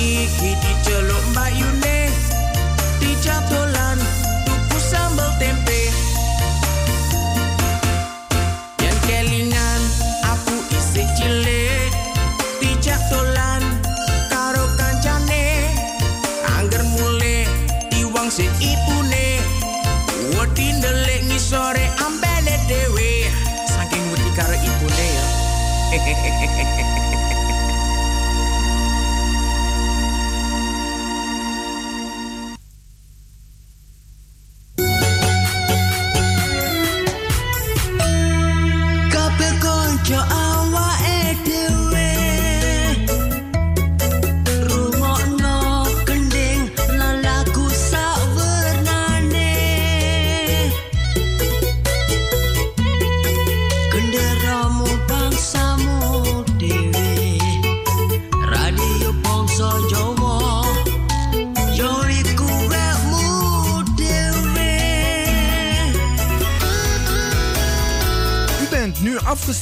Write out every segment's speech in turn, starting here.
iki diceluk Mbak Yune Dicadolan tuku sambal tempe Yang kelingan aku isi cilik Dicadolan karo kancane Angger mulai iwang si ibune Wedi ndelik ngisore ambene dewe Saking wedi karo ibune ya Hehehehe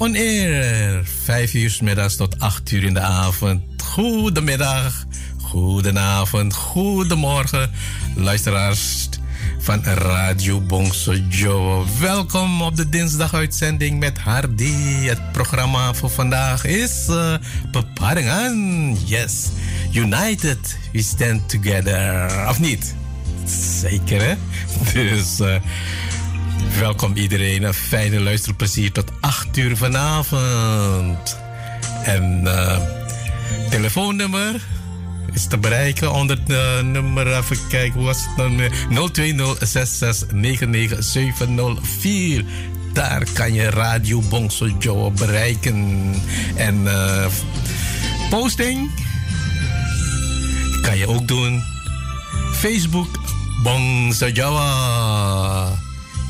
On. Vijf uur middags tot acht uur in de avond. Goedemiddag, goedenavond, goedemorgen, luisteraars van Radio Bongsejo. Welkom op de dinsdaguitzending met Hardy. Het programma voor vandaag is uh, Beparingen. Yes, United, we stand together. Of niet? Zeker hè? Dus... Uh, Welkom iedereen. Een fijne luisterplezier tot 8 uur vanavond. En uh, telefoonnummer is te bereiken onder het nummer, even kijken, hoe was het dan? 020 Daar kan je Radio Bongso Joe bereiken. En uh, posting kan je ook doen. Facebook Bongso Joe.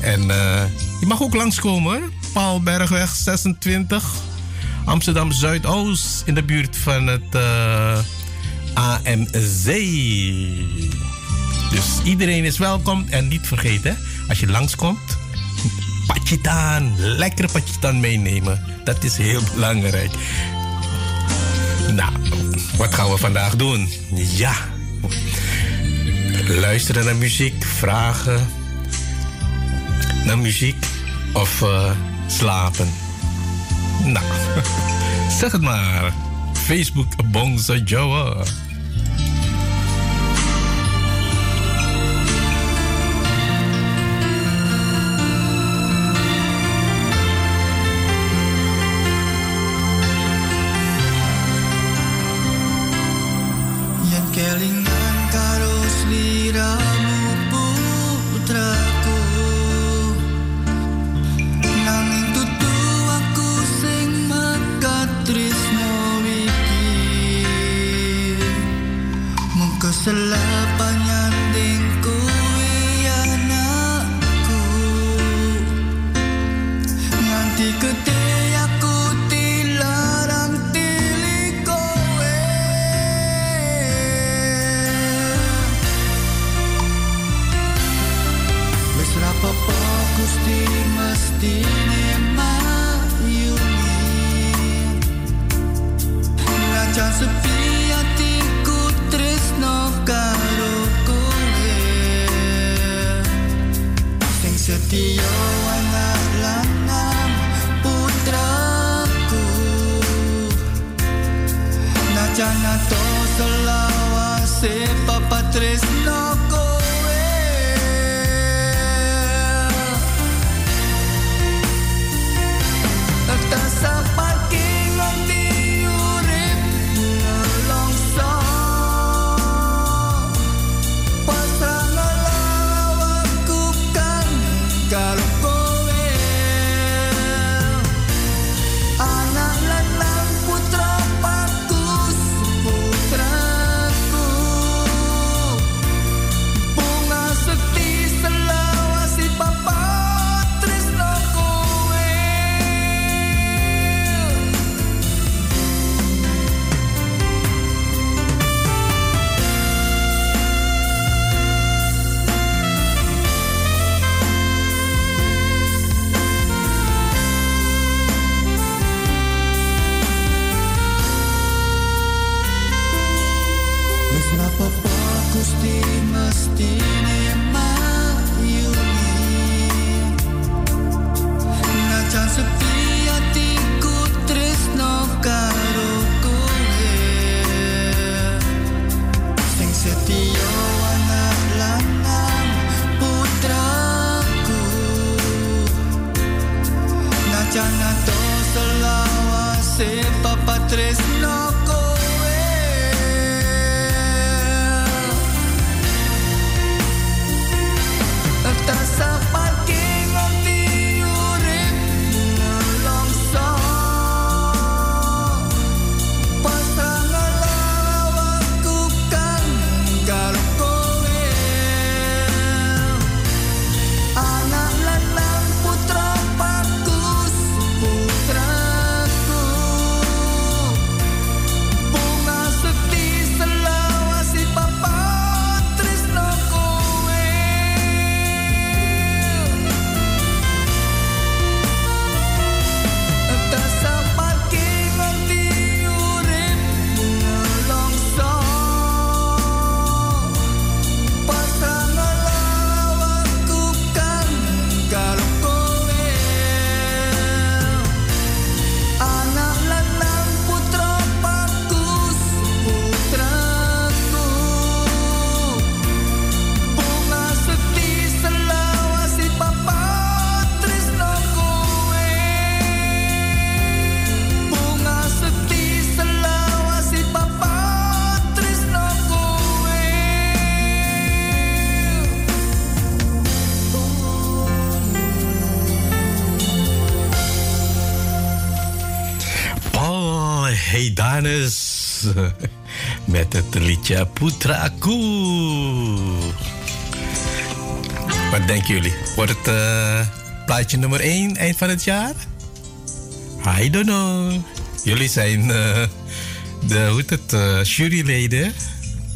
En uh, je mag ook langskomen. Paalbergweg 26. Amsterdam Zuidoost. In de buurt van het uh, eh, AMZ. Dus iedereen is welkom. En niet vergeten, als je langskomt, pachitaan, lekkere pachitaan meenemen. Dat is heel belangrijk. Nou, wat gaan we vandaag doen? Ja, luisteren naar muziek, vragen naar muziek of uh, slapen? Nou, zeg het maar. Facebook Bongsa Joa. Liedje Putraku. Wat denken jullie? Wordt het uh, plaatje nummer 1 eind van het jaar? I don't know. Jullie zijn uh, de, hoe het, uh, juryleden.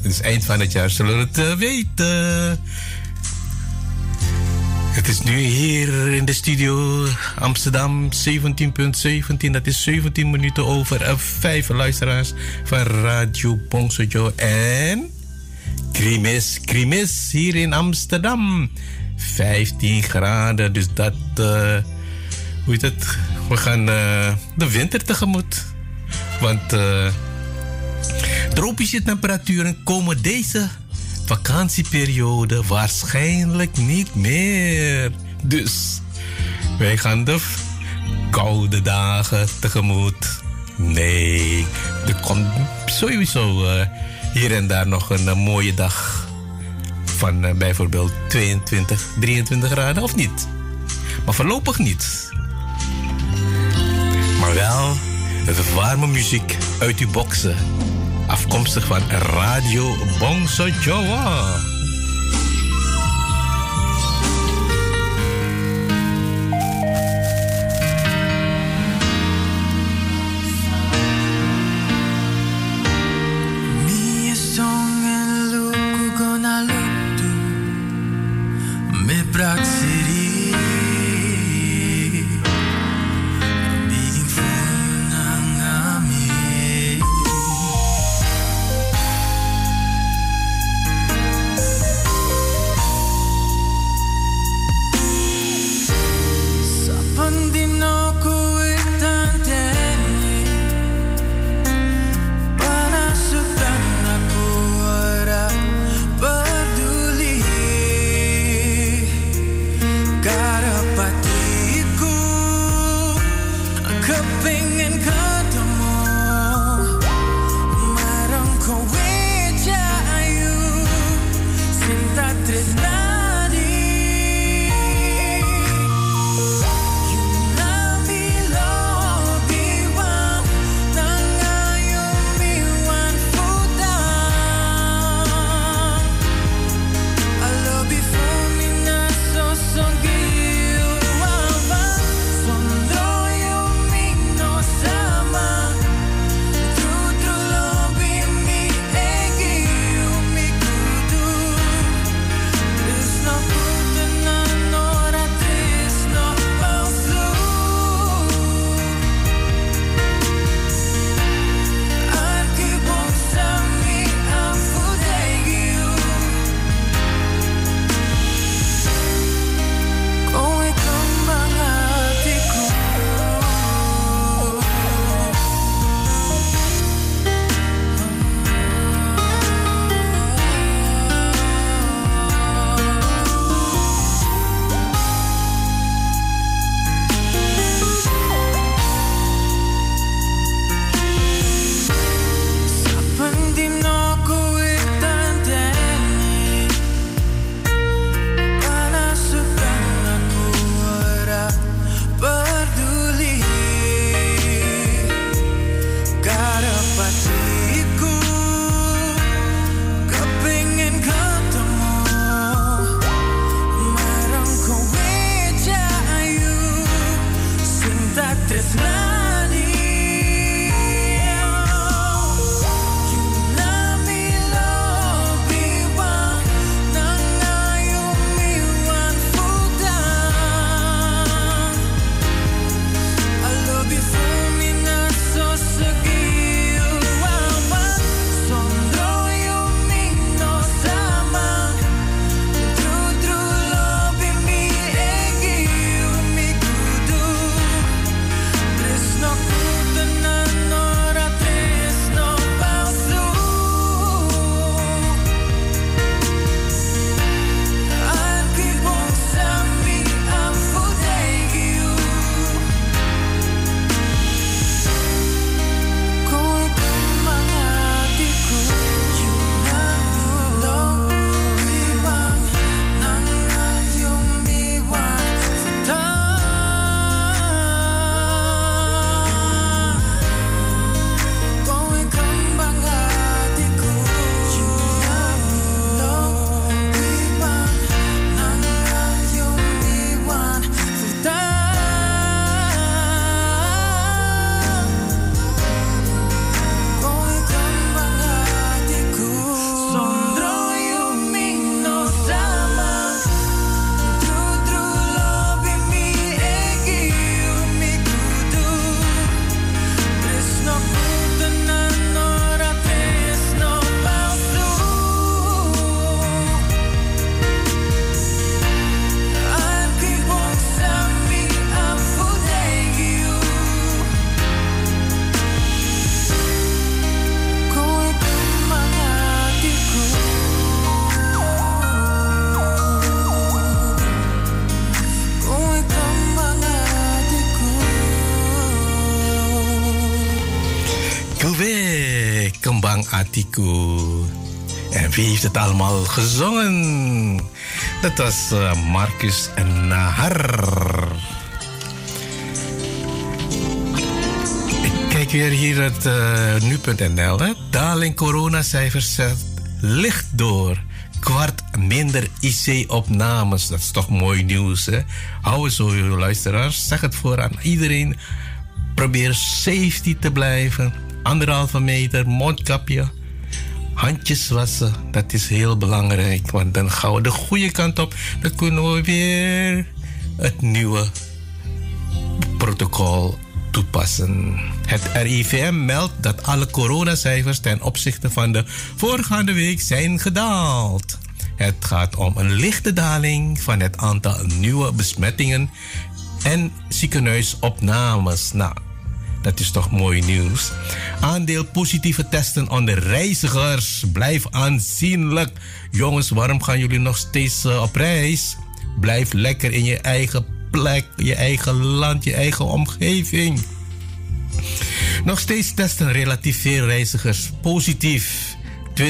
Dus eind van het jaar zullen we het weten. Het is nu hier in de studio Amsterdam 17.17. Dat is 17 minuten over 5 luisteraars van Radio Bongsojo. En Krimis, Krimis hier in Amsterdam. 15 graden, dus dat... Uh, hoe het? We gaan uh, de winter tegemoet. Want uh, tropische temperaturen komen deze vakantieperiode waarschijnlijk niet meer. Dus wij gaan de koude dagen tegemoet. Nee, er komt sowieso uh, hier en daar nog een, een mooie dag van uh, bijvoorbeeld 22, 23 graden of niet. Maar voorlopig niet. Maar wel de warme muziek uit uw boksen afkomstig van Radio Bongso Joa. En allemaal gezongen? Dat was uh, Marcus Nahar. Ik kijk weer hier het uh, nu.nl. Daling coronacijfers zet licht door. Kwart minder IC-opnames. Dat is toch mooi nieuws, hè? Hou zo, luisteraars. Zeg het voor aan iedereen. Probeer safety te blijven. Anderhalve meter, mondkapje handjes wassen, dat is heel belangrijk. Want dan gaan we de goede kant op. Dan kunnen we weer het nieuwe protocol toepassen. Het RIVM meldt dat alle coronacijfers ten opzichte van de voorgaande week zijn gedaald. Het gaat om een lichte daling van het aantal nieuwe besmettingen en ziekenhuisopnames. Nou, dat is toch mooi nieuws. Aandeel positieve testen onder reizigers blijft aanzienlijk. Jongens, waarom gaan jullie nog steeds uh, op reis? Blijf lekker in je eigen plek, je eigen land, je eigen omgeving. Nog steeds testen relatief veel reizigers positief. 20,6%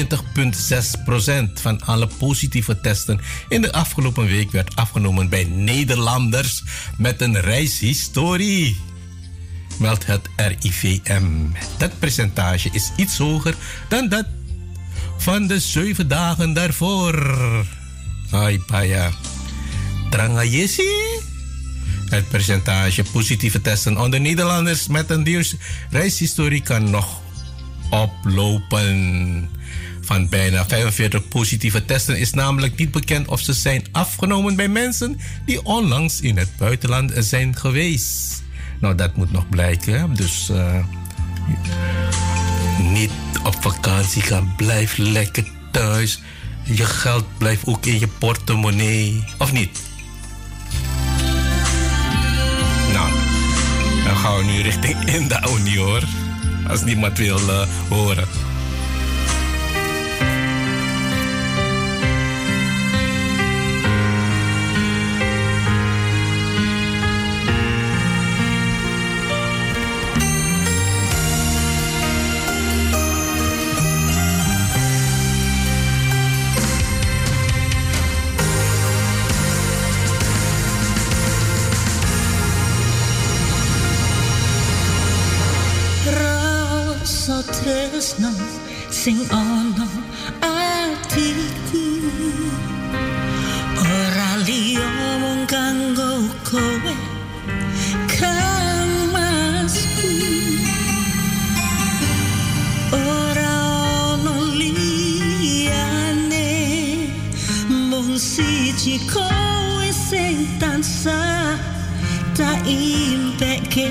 van alle positieve testen in de afgelopen week werd afgenomen bij Nederlanders met een reishistorie meldt het RIVM. Dat percentage is iets hoger dan dat van de zeven dagen daarvoor. Ai, paya. Trangayesi? Het percentage positieve testen onder Nederlanders met een reishistorie kan nog oplopen. Van bijna 45 positieve testen is namelijk niet bekend of ze zijn afgenomen bij mensen die onlangs in het buitenland zijn geweest. Nou, dat moet nog blijken. Dus uh, niet op vakantie gaan. Blijf lekker thuis. Je geld blijft ook in je portemonnee. Of niet? Nou, dan gaan we nu richting in de hoor. Als niemand wil uh, horen. Sing ana atiku ora liya mung kanggo kowe kamasku ora ono liyane mung siji kowe sing tansah tak impeke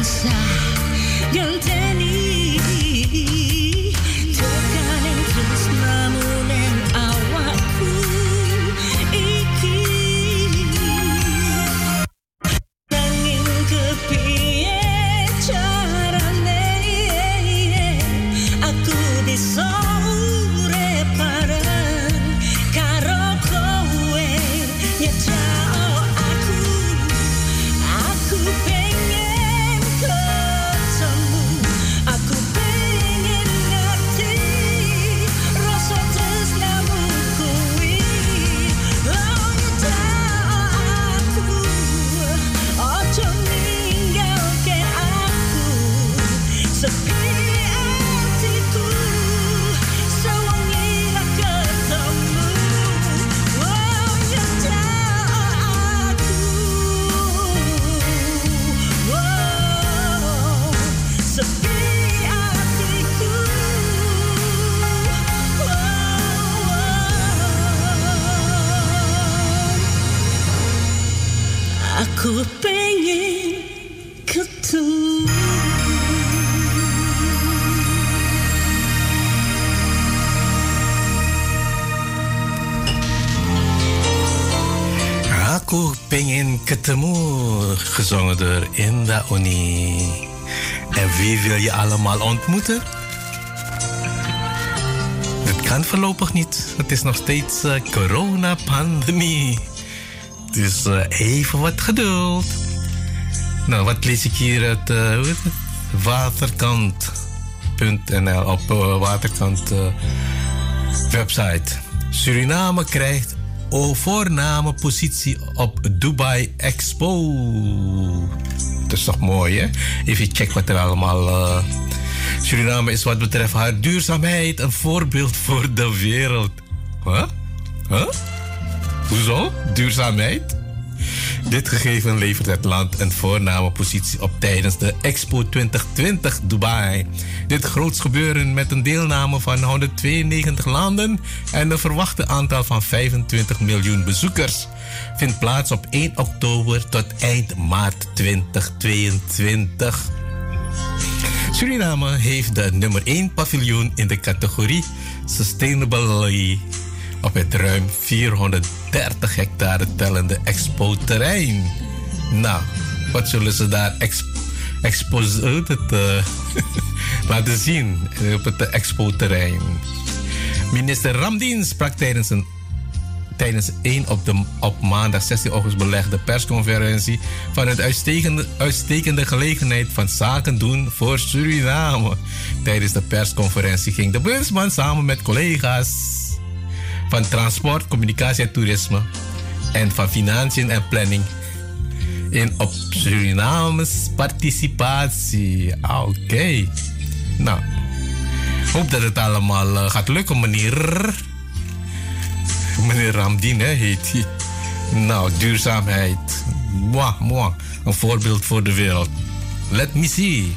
inside door Inda Oni. En wie wil je allemaal ontmoeten? Het kan voorlopig niet. Het is nog steeds uh, coronapandemie. Dus uh, even wat geduld. Nou, wat lees ik hier uit uh, waterkant.nl op waterkant website. Suriname krijgt voorname positie op Dubai Expo. Dat is toch mooi, hè? Even check wat er allemaal. Uh... Suriname is wat betreft haar duurzaamheid een voorbeeld voor de wereld. Huh? Huh? Hoezo? Duurzaamheid? Dit gegeven levert het land een voorname positie op tijdens de Expo 2020 Dubai. Dit groots gebeuren met een deelname van 192 landen en een verwachte aantal van 25 miljoen bezoekers vindt plaats op 1 oktober tot eind maart 2022. Suriname heeft de nummer 1 paviljoen in de categorie Sustainable op het ruim 430 hectare tellende expo-terrein. Nou, wat zullen ze daar expo het, uh, laten zien op het expo-terrein? Minister Ramdien sprak tijdens een tijdens op, de, op maandag 16 augustus belegde persconferentie van het uitstekende, uitstekende gelegenheid van zaken doen voor Suriname. Tijdens de persconferentie ging de bewindsman samen met collega's van transport, communicatie en toerisme en van financiën en planning in op Surinames participatie. Ah, oké. Nou, hoop dat het allemaal uh, gaat lukken, meneer. Meneer Ramdien, hè, heet hij. Nou, duurzaamheid. Mwah, mwah. Een voorbeeld voor de wereld. Let me see.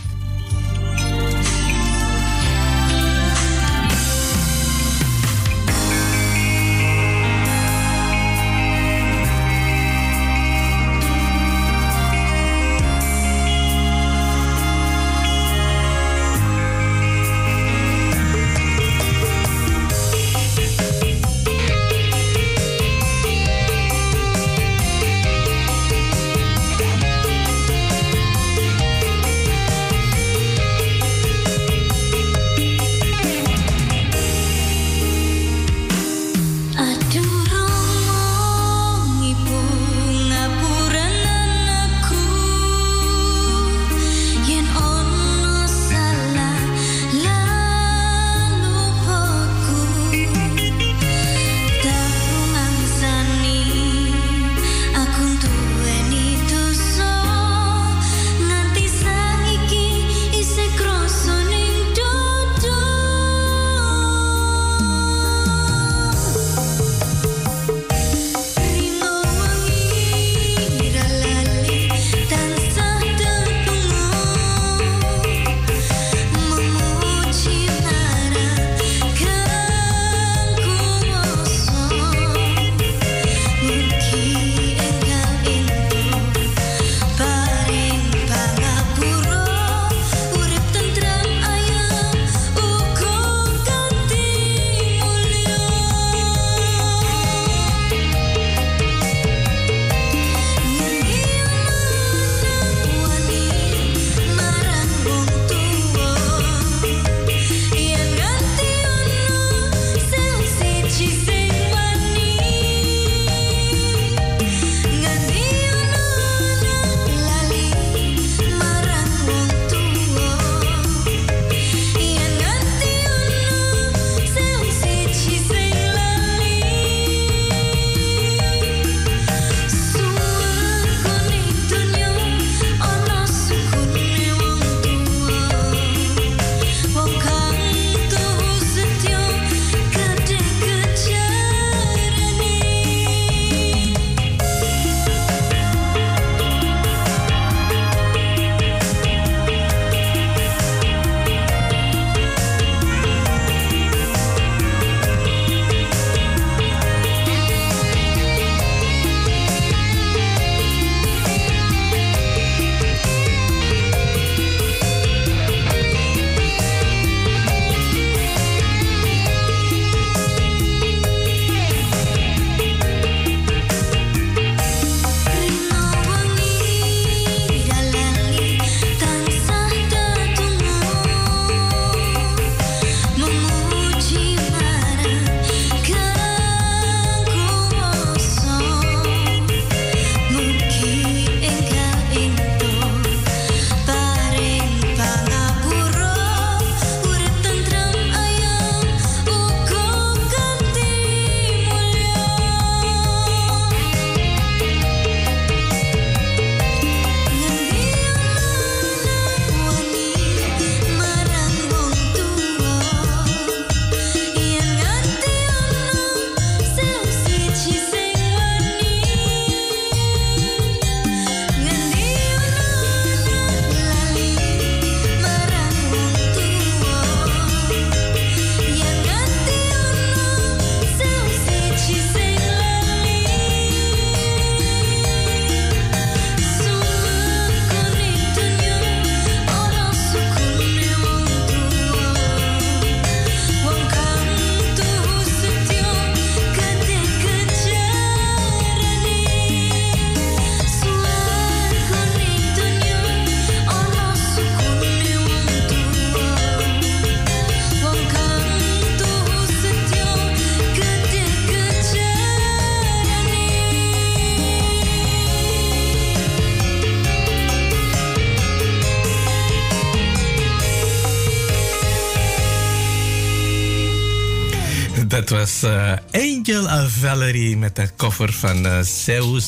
Dat was uh, Angel Valerie met de cover van uh, Seu.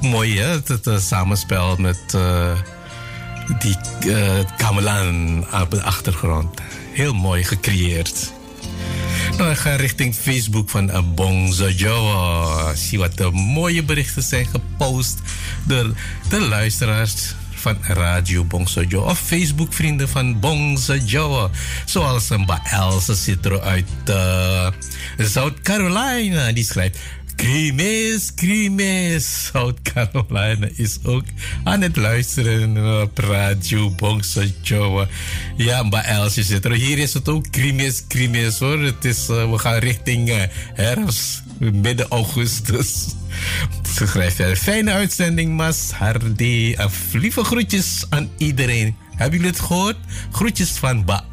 Mooi hè, het, het samenspel met die gamelan op de achtergrond. Heel mooi gecreëerd. Nou, ik ga richting Facebook van Bongzo Joe. Zie wat de mooie berichten zijn gepost door de luisteraars van Radio Bongsojo of Facebook vrienden van Bongsojo. Zoals een Else Citro uit uh, South Carolina. Die schrijft... Krimis, Krimis. South Carolina is ook aan het luisteren op Radio Bongsojo. Ja, Mba Else Citro. Hier is het ook Krimis, Krimis hoor. Het is, uh, we gaan richting uh, herfst, midden augustus. Ze schrijft verder. Fijne uitzending, Mas Hardy. lieve groetjes aan iedereen. Hebben jullie het gehoord? Groetjes van Ba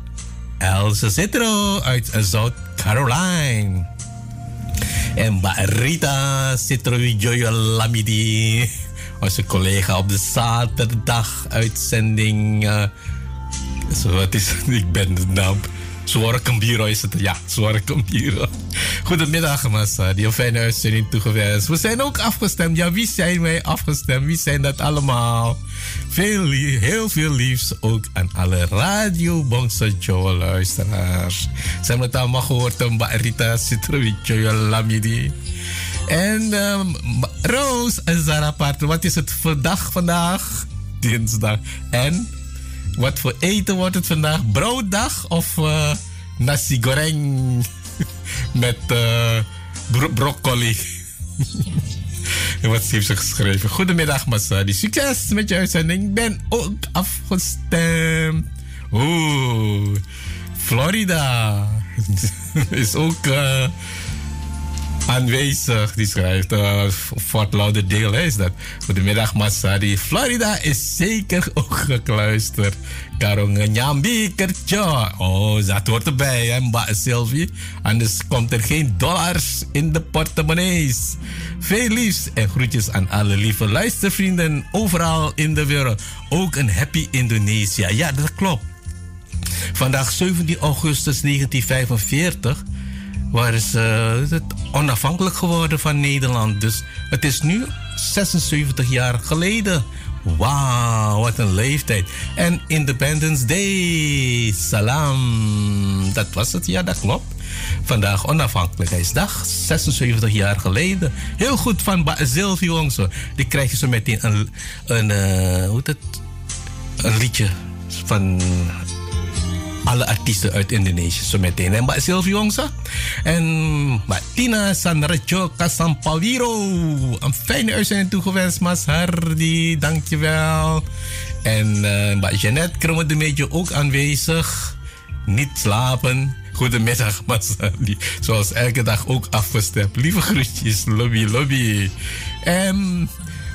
Elsa Citro uit South Caroline. En Ba Rita Citro Joyo Lamidi. Onze collega op de zaterdag uitzending. Zo, wat is Ik ben de naam. Zware Kambiro is het. Ja, Zware Kambiro. Goedemiddag, Massa. Die een fijne uitzending toegewenst. We zijn ook afgestemd. Ja, wie zijn wij afgestemd? Wie zijn dat allemaal? Veel, heel veel liefs ook aan alle Radio Bongsa Joe luisteraars. Ze hebben het allemaal gehoord. Mbak Rita Citrovicio Lamidi. En um, Roos en Zara Parter. Wat is het dag vandaag? Dinsdag. En wat voor eten wordt het vandaag? Brooddag of uh, nasi goreng met uh, bro broccoli? wat heeft ze geschreven? Goedemiddag, Masadi. Succes met je uitzending. Ben ook afgestemd. Oeh, Florida is ook. Uh, aanwezig. Die schrijft uh, Fort Lauderdale is dat. Goedemiddag Masadi. Florida is zeker ook gekluisterd. Karong Nyambi. Oh, dat hoort erbij hè, Sylvie. Anders komt er geen dollars in de portemonnees. Veel liefs en groetjes aan alle lieve luistervrienden overal in de wereld. Ook een happy Indonesia. Ja, dat klopt. Vandaag 17 augustus 1945 waren ze uh, onafhankelijk geworden van Nederland. Dus het is nu 76 jaar geleden. Wauw, wat een leeftijd. En Independence Day, salam. Dat was het, ja, dat klopt. Vandaag onafhankelijkheidsdag, 76 jaar geleden. Heel goed van Sylvie Wongso. Die krijg je zo meteen een, een, uh, hoe het, een liedje van alle artiesten uit Indonesië zo meteen. En Mbak Sylvie en Mbak Tina Sanrejo Kasampawiro. Een fijne uitzending toegewenst, Mas Hardy. Dankjewel. En uh, Mbak Jeannette Kromme ook aanwezig. Niet slapen. Goedemiddag, Mas Hardy. Zoals elke dag ook afgestemd. Lieve groetjes, lobby, lobby. En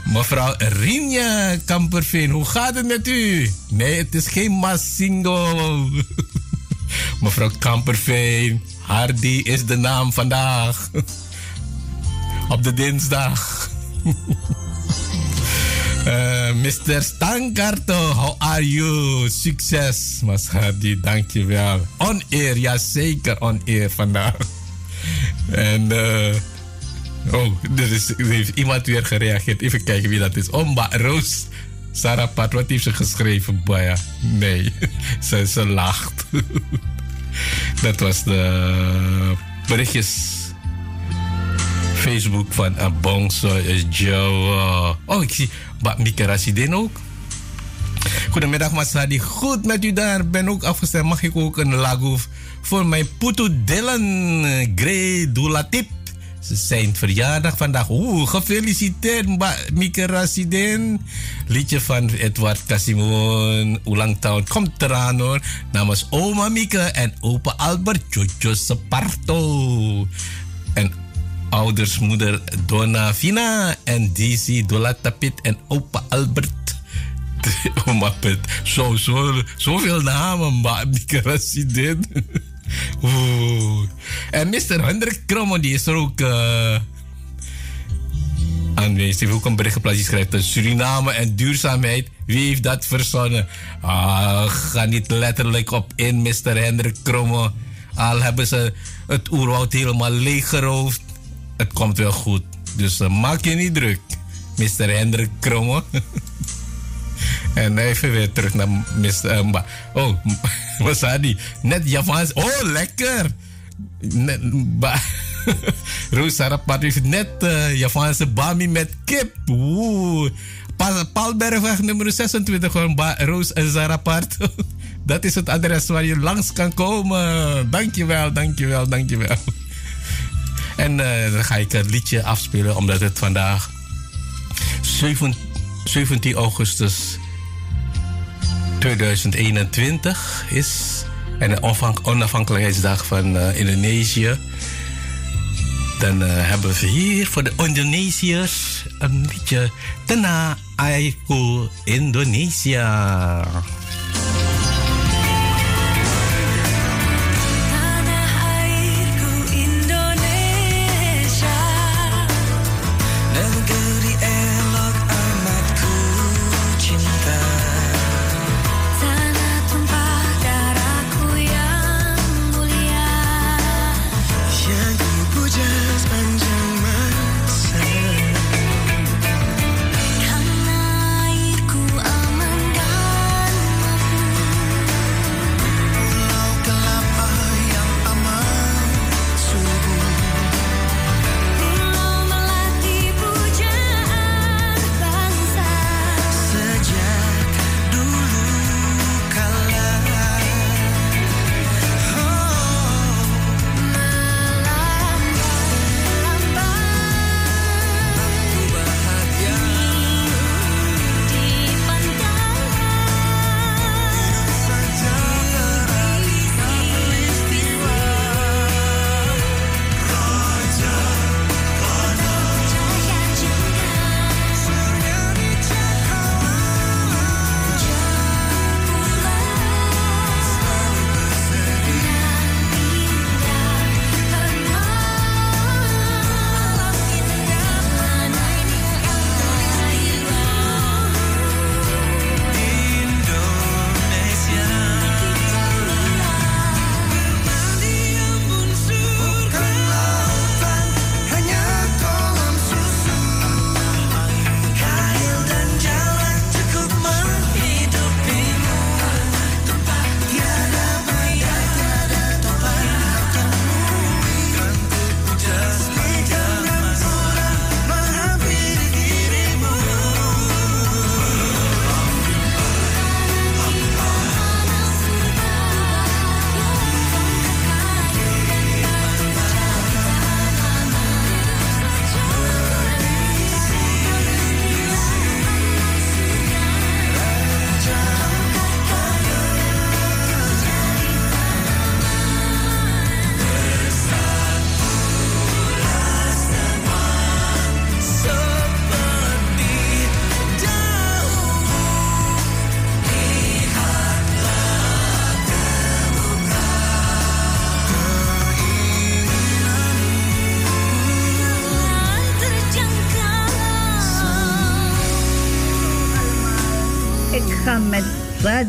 Mevrouw Rinja Kamperveen, hoe gaat het met u? Nee, het is geen Massingo. Mevrouw Kamperveen, Hardy is de naam vandaag. Op de dinsdag. uh, eh, Mr. Stankarto, how are you? Succes, Mas Hardy, dankjewel. On air, ja zeker on air vandaag. En... Uh, Oh, er, is, heeft iemand weer gereageerd. Even kijken wie dat is. Omba Roos. Sarah Pat, wat heeft ze geschreven? Baya. Nee, ze, ze lacht. dat was de berichtjes. Facebook van Abongso Joe. Oh, ik zie Mika Rasidin ook. Goedemiddag, Masadi. Goed met u daar. Ben ook afgestemd. Mag ik ook een lago voor mijn Putu Dylan Grey Dulatip? Zijn verjaardag vandaag. Oeh, gefeliciteerd Mieke Rasidin. Liedje van Edward Casimon. Ulang tahun komt eraan hoor. Namens oma Mieke en opa Albert Jojo Separto. En ouders moeder Donna Vina en Daisy Dolatapit en opa Albert. Oma Pet. Zo, zo, zoveel namen, maar Mieke Rasidin. Oeh. En Mr. Hendrik Kromo, die is er ook uh, aanwezig. Heeft ook een bericht geplaatst. Die schrijft Suriname en duurzaamheid. Wie heeft dat verzonnen? Ah, ga niet letterlijk op in, Mr. Hendrik Kromo. Al hebben ze het oerwoud helemaal leeggeroofd. Het komt wel goed. Dus uh, maak je niet druk, Mr. Hendrik Kromme. en even weer terug naar Mr. Uh, oh, Wasadi. Net Javans. Oh, lekker. Roos Sarapat heeft net uh, Javaanse bami met kip. Oeh. Palbergweg nummer 26, gewoon Roos en Zarapart. Dat is het adres waar je langs kan komen. Dankjewel, dankjewel, dankjewel. En uh, dan ga ik het liedje afspelen, omdat het vandaag 7, 17 augustus 2021 is. En de onafhankelijkheidsdag van uh, Indonesië. Dan uh, hebben we hier voor de Indonesiërs een liedje. Tena Aiku Indonesia.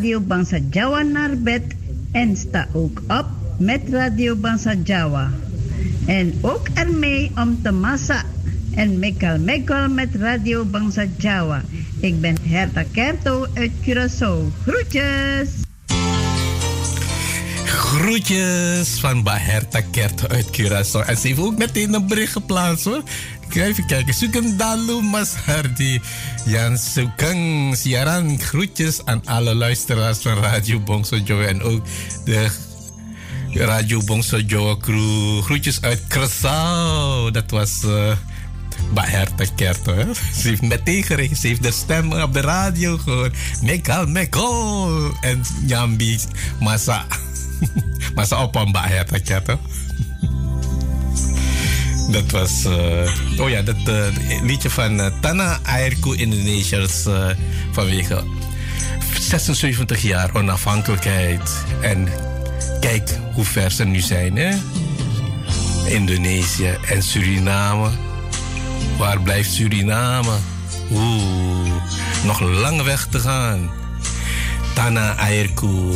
Radio Bangsa Jawa naar bed en sta ook op met Radio Bangsa Jawa. En ook ermee om te massa en mekal mekal met Radio Bangsa Jawa. Ik ben Herta Kerto uit Curaçao. Groetjes! Groetjes van Baherta Kert uit Curaçao. En ze heeft ook meteen een bericht geplaatst hoor. Even kijken. Suken Dalu Mas Hardi. Jan Sukeng siaran groetjes aan alle luisteraars van Radio Bongso Joe en ook de Radio Bongso Joe crew. Groetjes uit Curaçao. Dat was uh, Herta Kerto. Hè? Ze heeft meteen. Ze heeft de stem op de radio gehoord. Mekal, mekal. En Jambi Masa. Masa op een Herta Kerto. Dat was, uh, oh ja, dat uh, liedje van uh, Tana Airku Indonesiërs vanwege 76 jaar onafhankelijkheid. En kijk hoe ver ze nu zijn, hè? Indonesië en Suriname. Waar blijft Suriname? Oeh, nog lang weg te gaan. Tana Airku.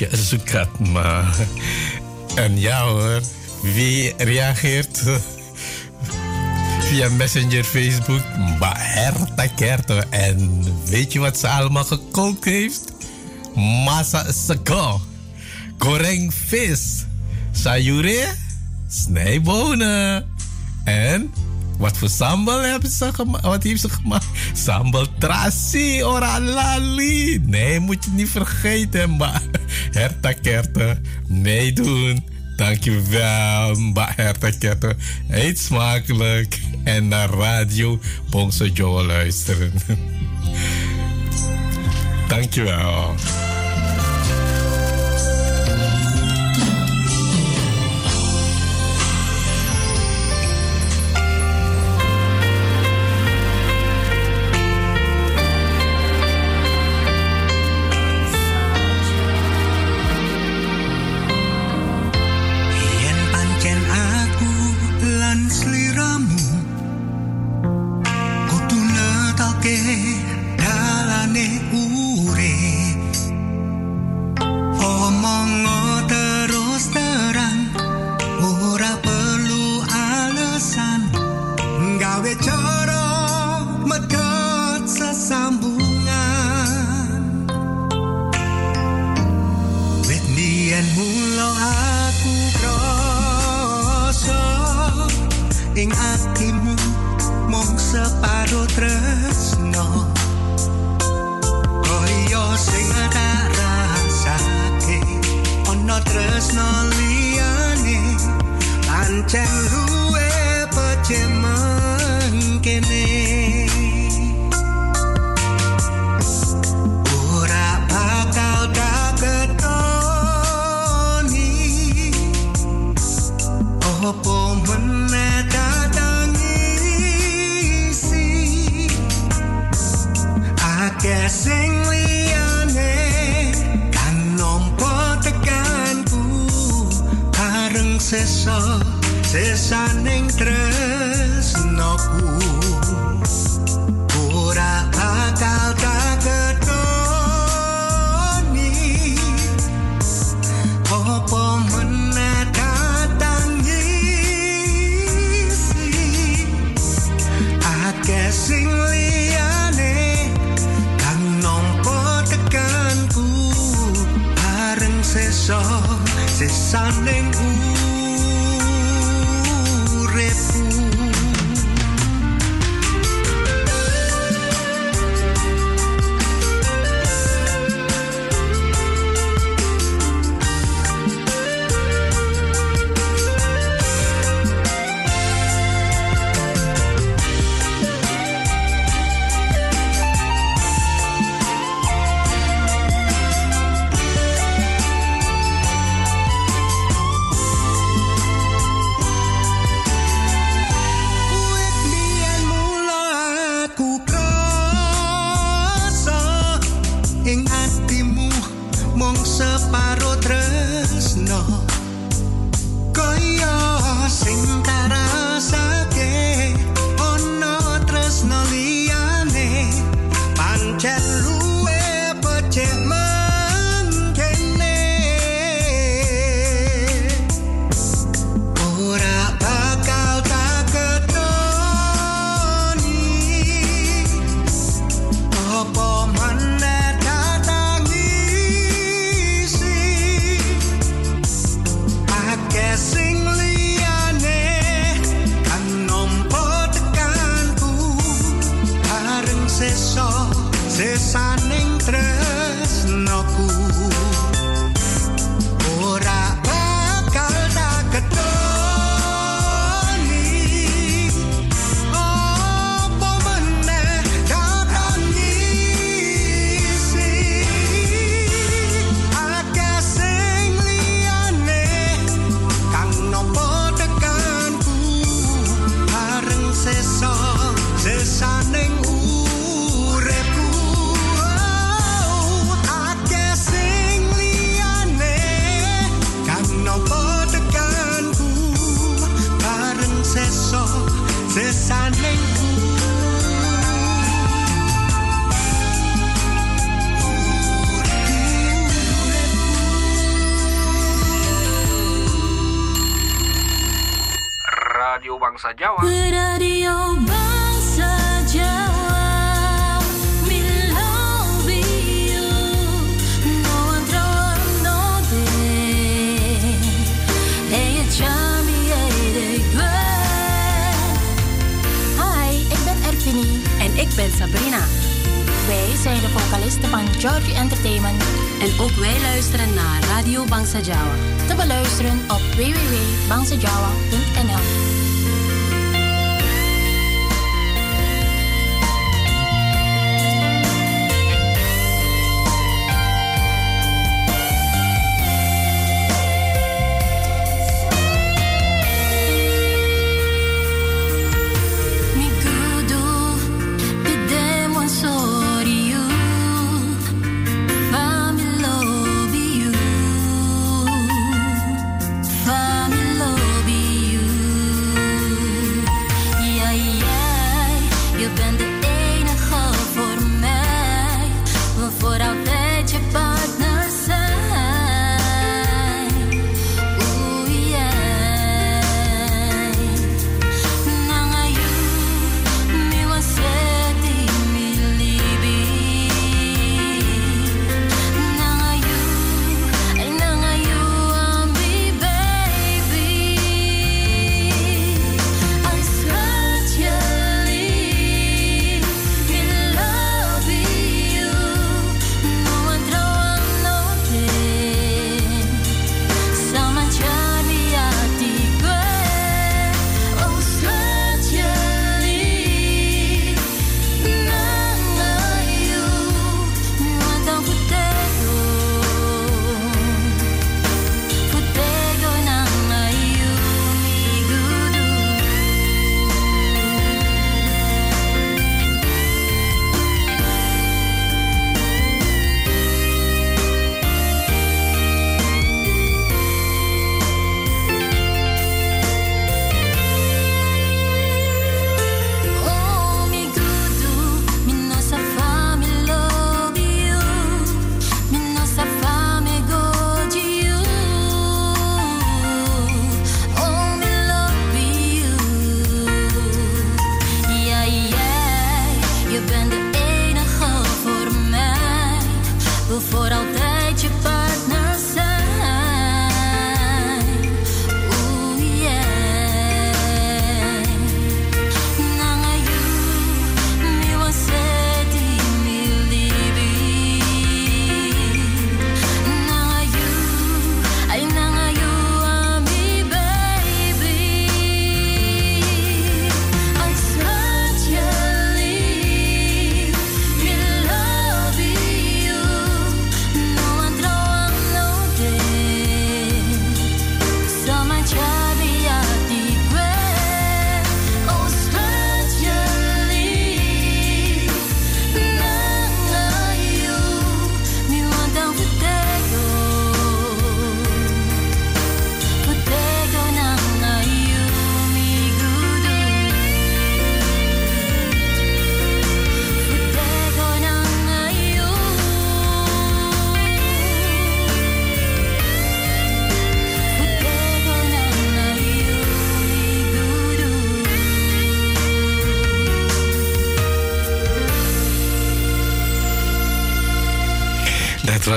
Sani Usha Zukatma. En ja hoor, wie reageert via Messenger, Facebook? Baerta. En weet je wat ze allemaal gekookt heeft? Masa seko, goreng vis, sayure, snijbonen en wat voor sambal hebben ze gemaakt? Wat heeft ze gemaakt? Sambal trasi, oralali. Nee, moet je niet vergeten, maar Herta Kerte, meedoen. Dankjewel, Mba Herta. Eet smakelijk en naar radio Bongso Joe luisteren. Dankjewel.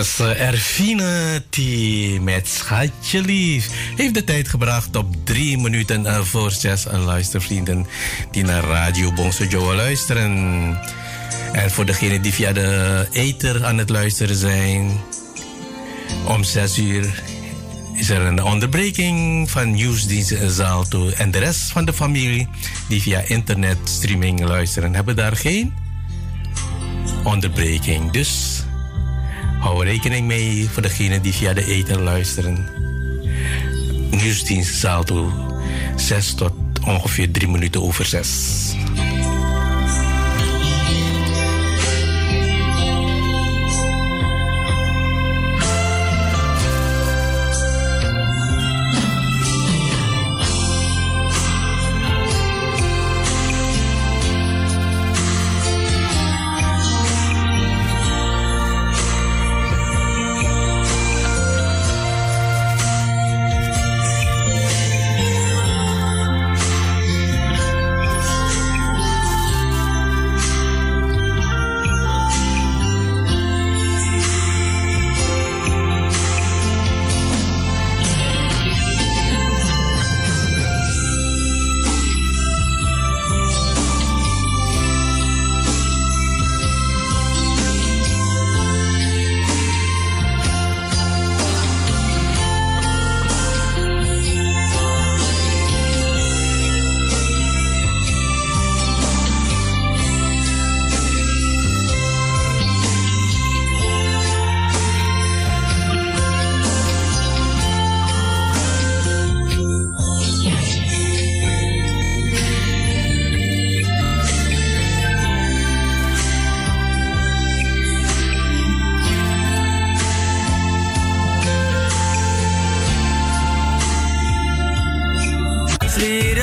Was uh, Erfine die met Schatje Lief heeft de tijd gebracht op drie minuten uh, voor zes uh, luistervrienden die naar Radio Bonso Joe luisteren. En voor degenen die via de ether aan het luisteren zijn, om zes uur is er een onderbreking van nieuwsdienst Zaalto. En de rest van de familie die via internet streaming luisteren, hebben daar geen onderbreking. Dus rekening mee voor degenen die via de ether luisteren. Nieuwsdienst Zaalto, 6 tot ongeveer 3 minuten over 6. Afgestemd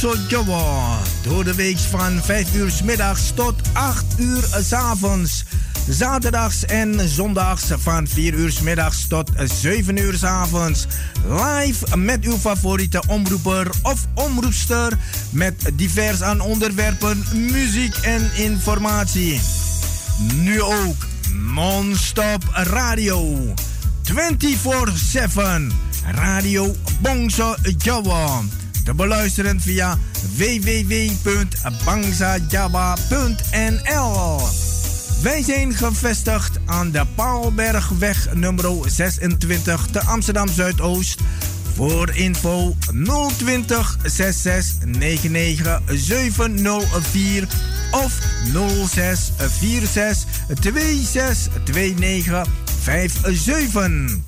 Jowo. Door de week van 5 uur middags tot 8 uur s avonds. Zaterdags en zondags van 4 uur middags tot 7 uur s avonds. Live met uw favoriete omroeper of omroepster. Met divers aan onderwerpen, muziek en informatie. Nu ook non-stop radio. 24-7. Radio Bongso Jawa. Te beluisteren via www.bangsajawa.nl. Wij zijn gevestigd aan de Paalbergweg nummer 26 te Amsterdam Zuidoost. Voor info 020 66 99 704 of 06 46 26 29 57.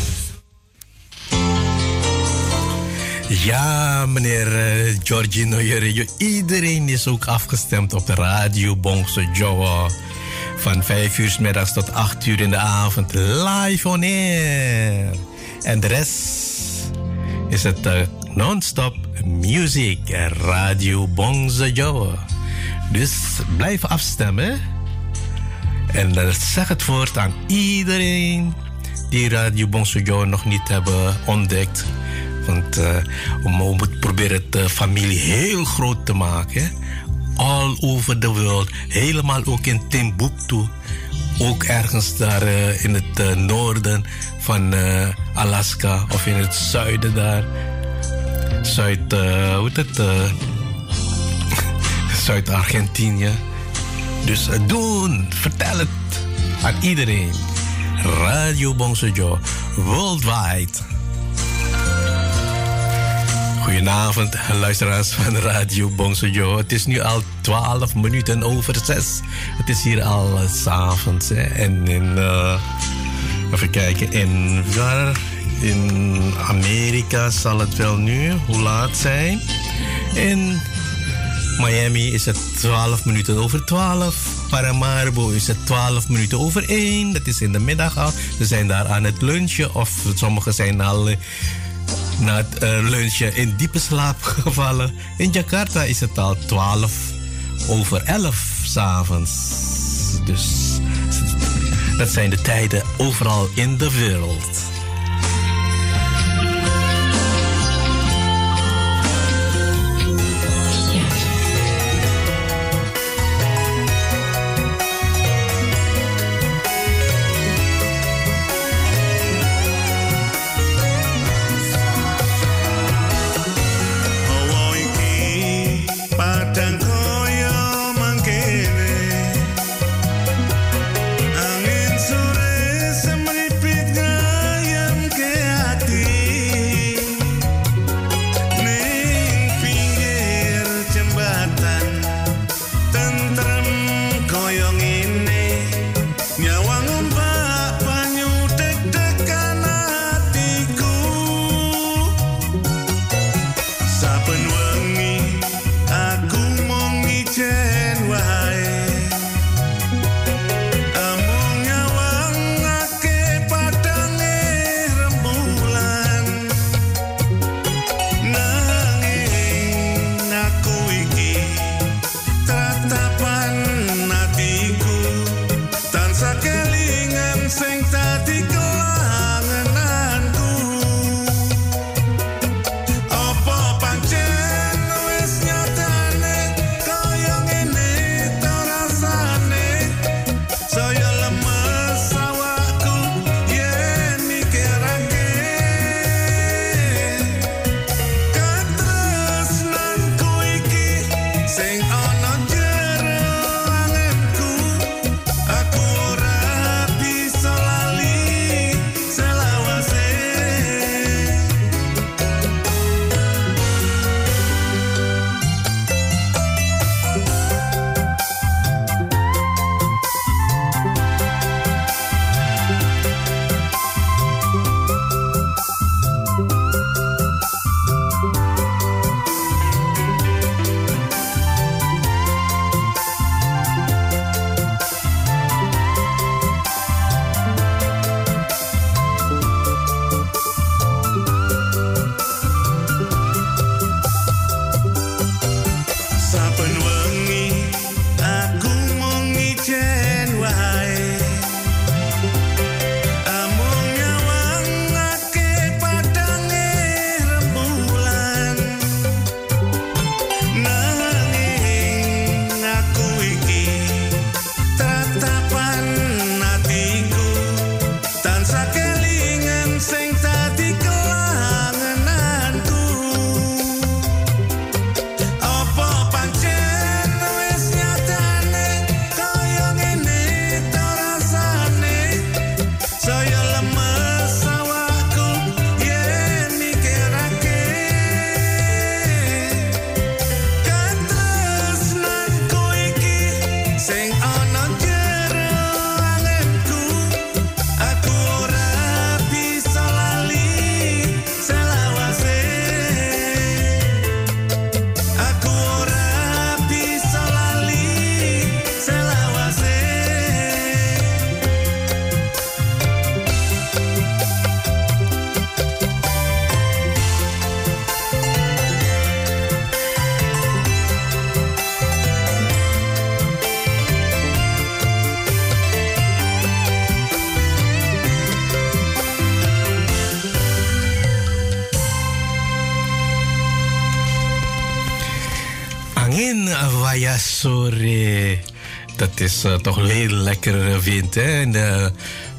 Iedereen is ook afgestemd op de radio Bongso Joa. Van 5 uur middags tot 8 uur in de avond. Live on air. En de rest is het uh, non-stop music. Radio Bongso Joa. Dus blijf afstemmen. En uh, zeg het voort aan iedereen die Radio Bongso Joa nog niet hebben ontdekt. Want uh, om, het proberen de familie heel groot te maken. All over the world. Helemaal ook in Timbuktu. Ook ergens daar uh, in het noorden van Alaska. Of in het zuiden daar. Zuid... hoe heet het? Zuid-Argentinië. Dus doen. Vertel het aan iedereen. Radio Bongsojo. Worldwide. Goedenavond, luisteraars van Radio Bongsojo. Het is nu al 12 minuten over 6. Het is hier al uh, s avonds. En in, uh, even kijken, in waar? In Amerika zal het wel nu, hoe laat zijn? In Miami is het 12 minuten over 12. Paramaribo is het 12 minuten over 1. Dat is in de middag al. Ze zijn daar aan het lunchen of sommigen zijn al na het uh, lunchen in diepe slaap gevallen. In Jakarta is het al 12 over 11 s'avonds. Dus dat zijn de tijden overal in de wereld. Is uh, toch een hele lekkere wind. Hè? En, uh,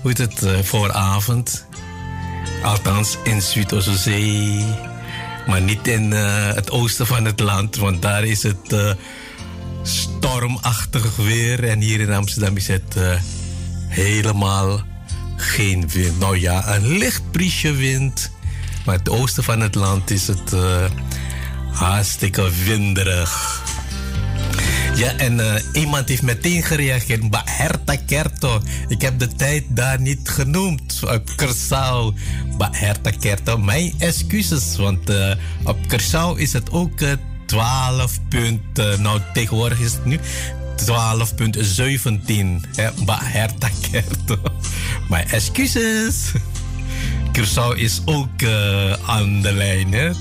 hoe heet het? Uh, vooravond. Althans in Zuid-Zee. Maar niet in het oosten van het land. Want daar is het stormachtig weer. En hier in Amsterdam is het helemaal geen wind. Nou ja, een licht briesje wind. Maar het oosten van het land is het Hartstikke winderig. Ja, en uh, iemand heeft meteen gereageerd. Maar Herta Kerto. Ik heb de tijd daar niet genoemd. Op Kersau. Maar Herta Kerto. Mijn excuses. Want uh, op Kersau is het ook uh, 12 punten. nou, tegenwoordig is het nu 12.17. Maar Herta Kerto. Mijn excuses. Curaçao is ook aan de lijn. Hè? 12.17.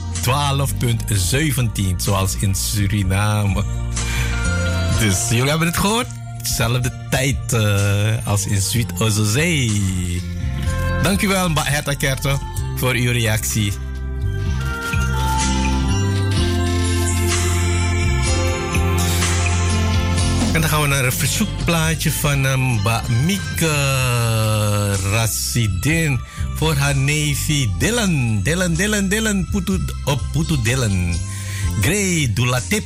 Zoals in Suriname. Dus jullie hebben het gehoord. Zelfde tijd uh, als in Zuid-Oostzee. Dankjewel, Herta Kerto, voor uw reactie. En dan gaan we naar een verzoekplaatje van Mbak Mieke Rassidin voor haar neefje Dylan. Dylan, Dylan, Dylan, Putu, op Putu Dylan. Grey Dulatip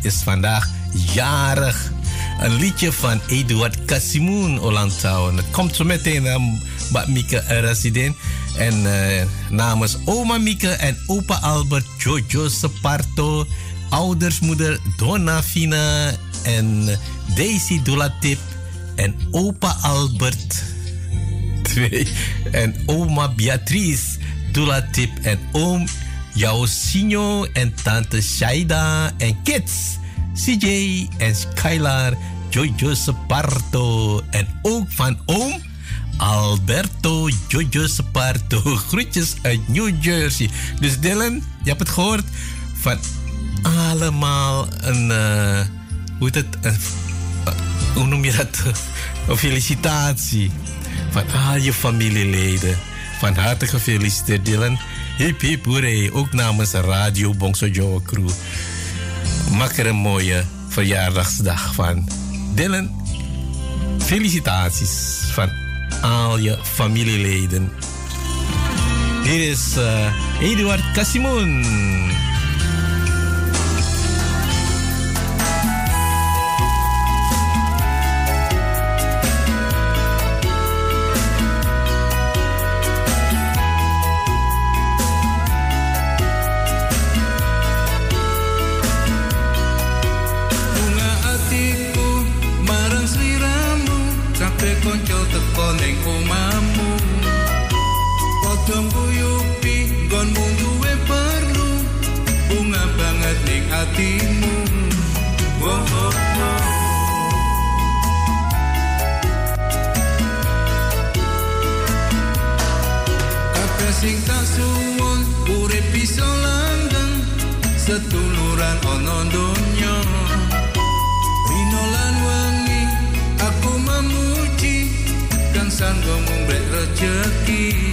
is vandaag jarig. Een liedje van Eduard Kasimoen Olantouwen. Het komt zo meteen aan Mbak Mieke Rassidin. En uh, namens oma Mieke en opa Albert Jojo Separto... ouders moeder Donna Fina en Daisy Dulatip... en opa Albert... twee en oma Beatrice Dulatip en oom Jaosinho en tante Shaida en kids... CJ en Skylar, Jojo Separto en ook van oom Alberto Jojo Separto. Groetjes uit New Jersey. Dus Dylan, je hebt het gehoord van allemaal een, uh, hoe het, uh, hoe noem je dat? Een felicitatie van al je familieleden. Van harte gefeliciteerd Dylan. Hip hip hooray, ook namens Radio Bongso Joe Crew. Maak er een mooie verjaardagsdag van. Dylan, felicitaties van al je familieleden. Hier is uh, Eduard Casimoen. hatimu oh, oh, oh. Tak suwun urip bisa langgeng setuluran ana donya Rino lan wengi aku memuji kang sanggo mung rejeki.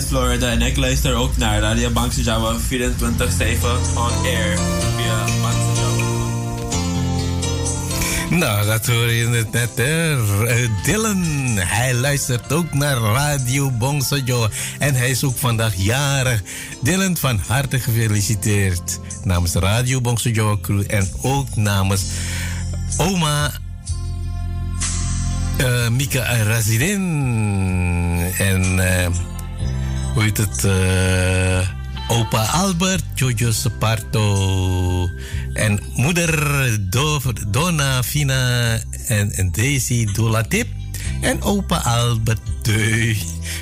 Florida en ik luister ook naar Radio Bangsa Java 24-7 on air via. Nou, dat hoor je net, hè. Eh, Dylan, hij luistert ook naar Radio Bongsojo. En hij is ook vandaag jarig. Dylan, van harte gefeliciteerd. Namens Radio Bongsojo crew en ook namens oma uh, Mika Razidin. En uh, het? Uh, opa Albert, Jojo Separto. En moeder Do, Donna Fina en, en Daisy Dolatip. En opa Albert Deu.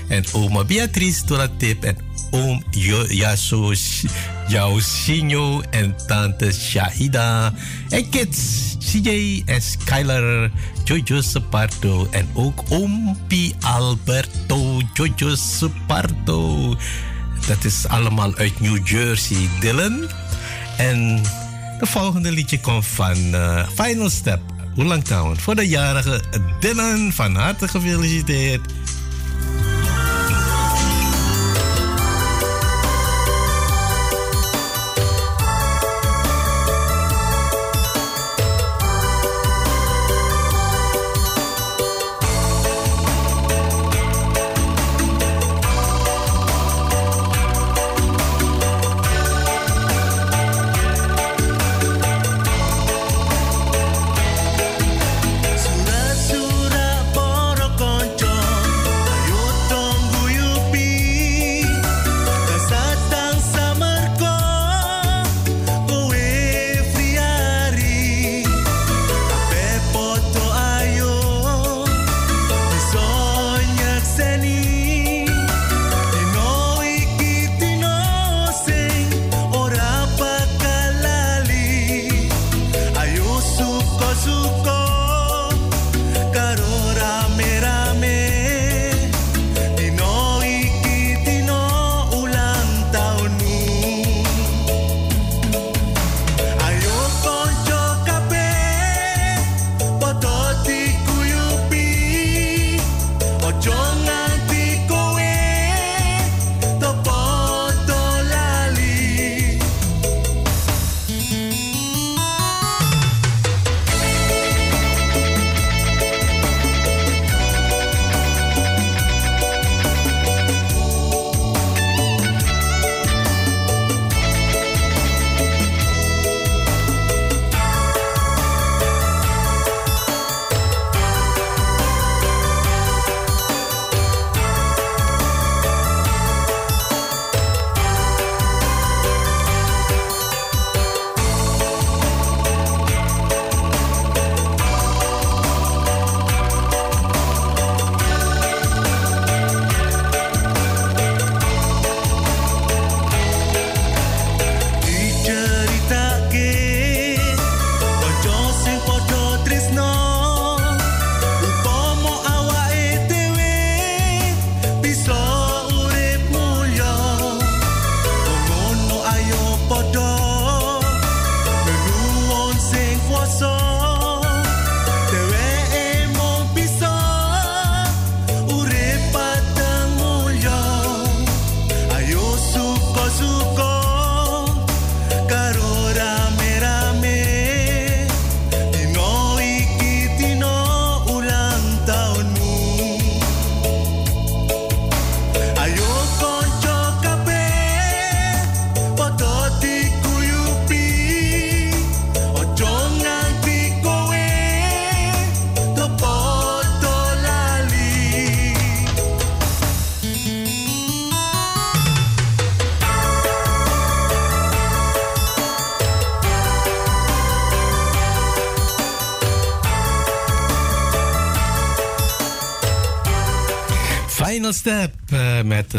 En oma Beatrice Dolatip. En oom Yaso Jausino en tante Shahida. En kids CJ en Skyler Jojo Separto. En ook oom P. Alberto Jojo Separto. Dat is allemaal uit New Jersey, Dylan. En de volgende liedje komt van uh, Final Step, Oelang Town. Voor de jarige Dylan, van harte gefeliciteerd.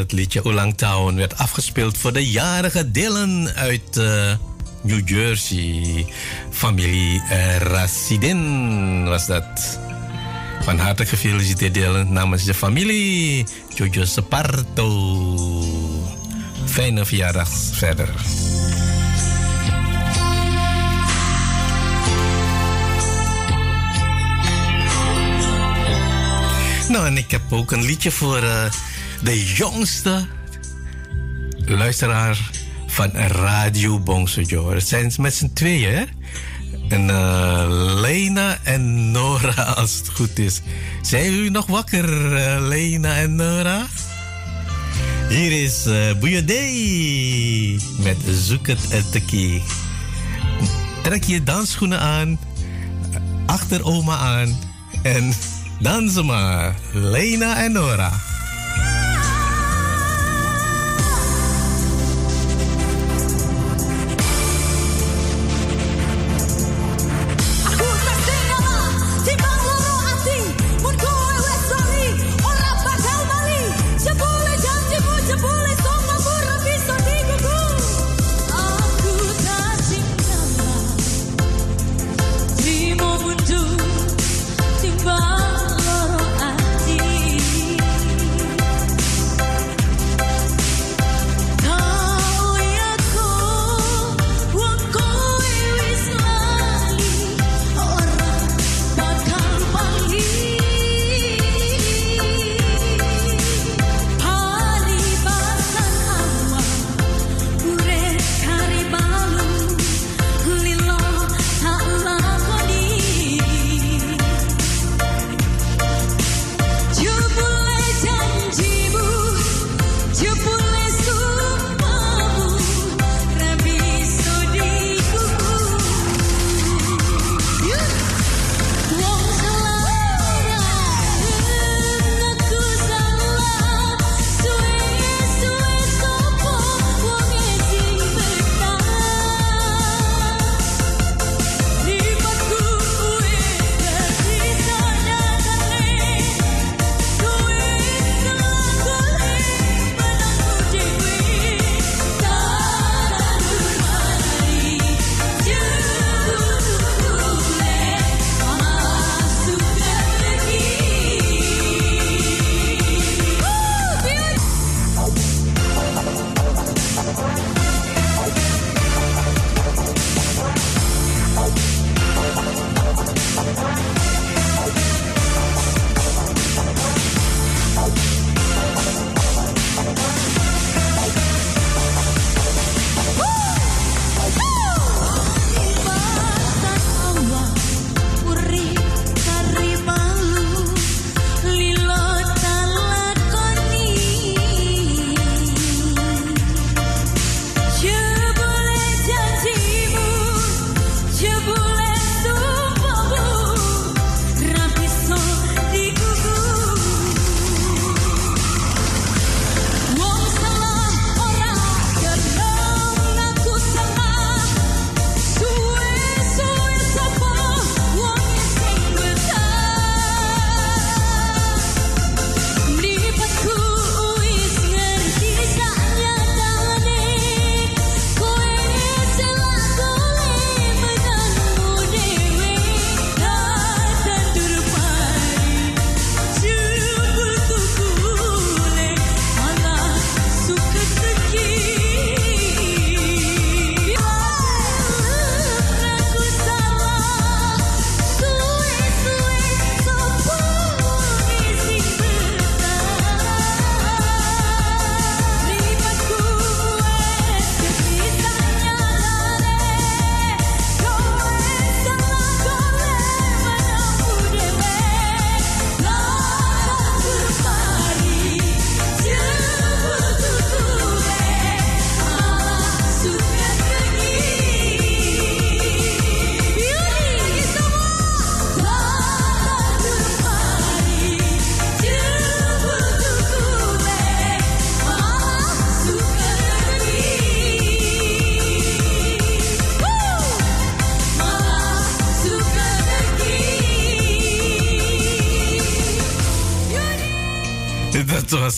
Het liedje Olang Town werd afgespeeld voor de jarige Dylan uit uh, New Jersey. Familie uh, Rasidin was dat. Van harte gefeliciteerd Dylan namens de familie. Jojo Separto. Fijne verjaardag verder. Nou, en ik heb ook een liedje voor uh, de jongste luisteraar van Radio Bongsojo. Het zijn met z'n tweeën, hè? En uh, Lena en Nora, als het goed is. Zijn jullie nog wakker, uh, Lena en Nora? Hier is uh, met Zoek het Teki. Trek je dansschoenen aan, achter oma aan en dansen maar. Lena en Nora.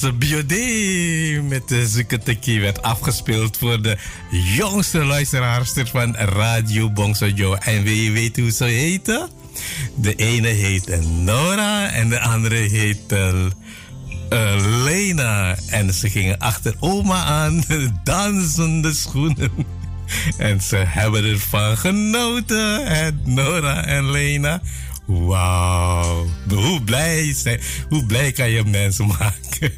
Was Biodé met de Zukateki werd afgespeeld voor de jongste luisteraarster van Radio Bongsojo. En wil je weten hoe ze heten? De ene heet Nora en de andere heet uh, Lena. En ze gingen achter oma aan, dansende schoenen. En ze hebben ervan genoten, Nora en Lena. Wauw. Hoe blij, zijn, hoe blij kan je mensen maken?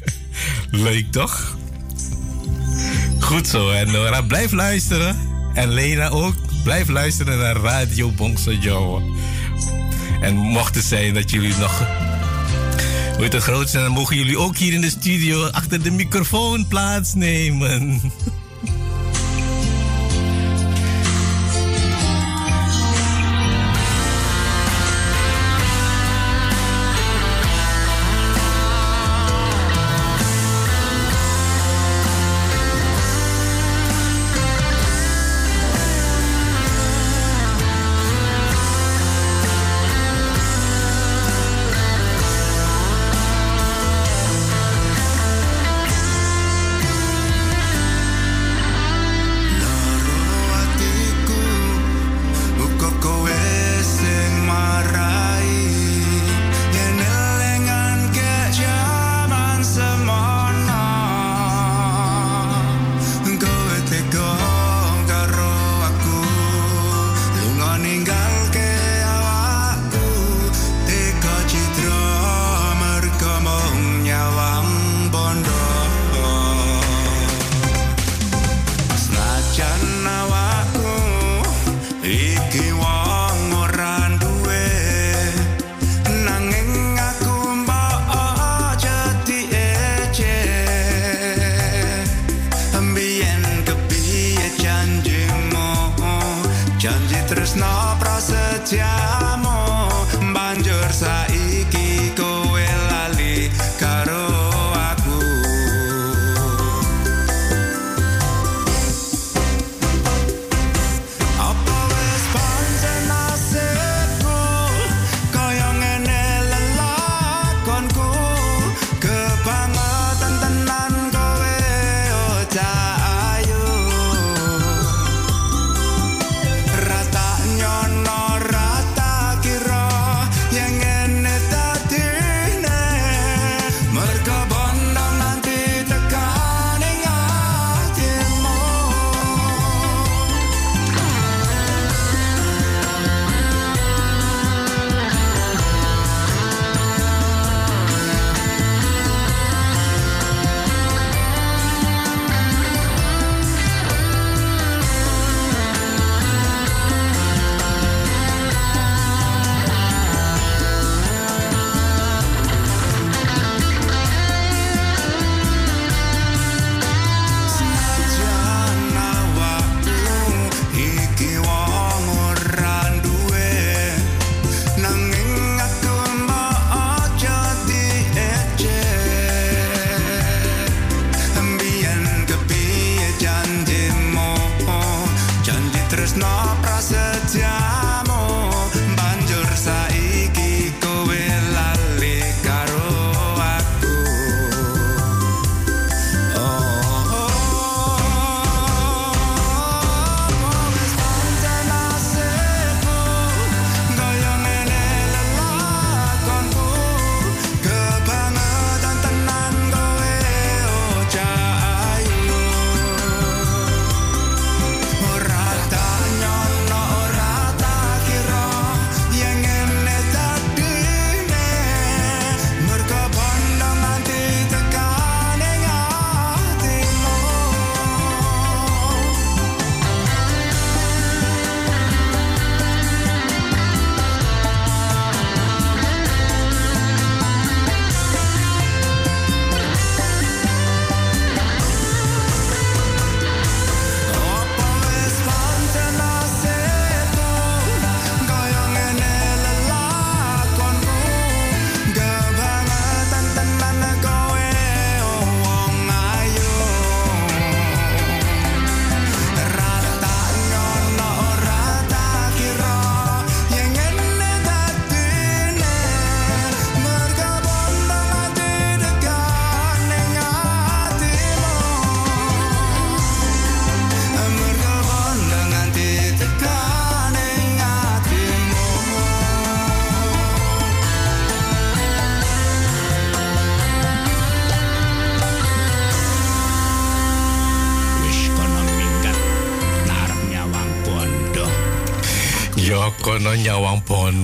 Leuk toch? Goed zo. En Nora, blijf luisteren. En Lena ook. Blijf luisteren naar Radio Bongso Joe. En mocht het zijn dat jullie nog hoe het groot zijn, dan mogen jullie ook hier in de studio achter de microfoon plaatsnemen.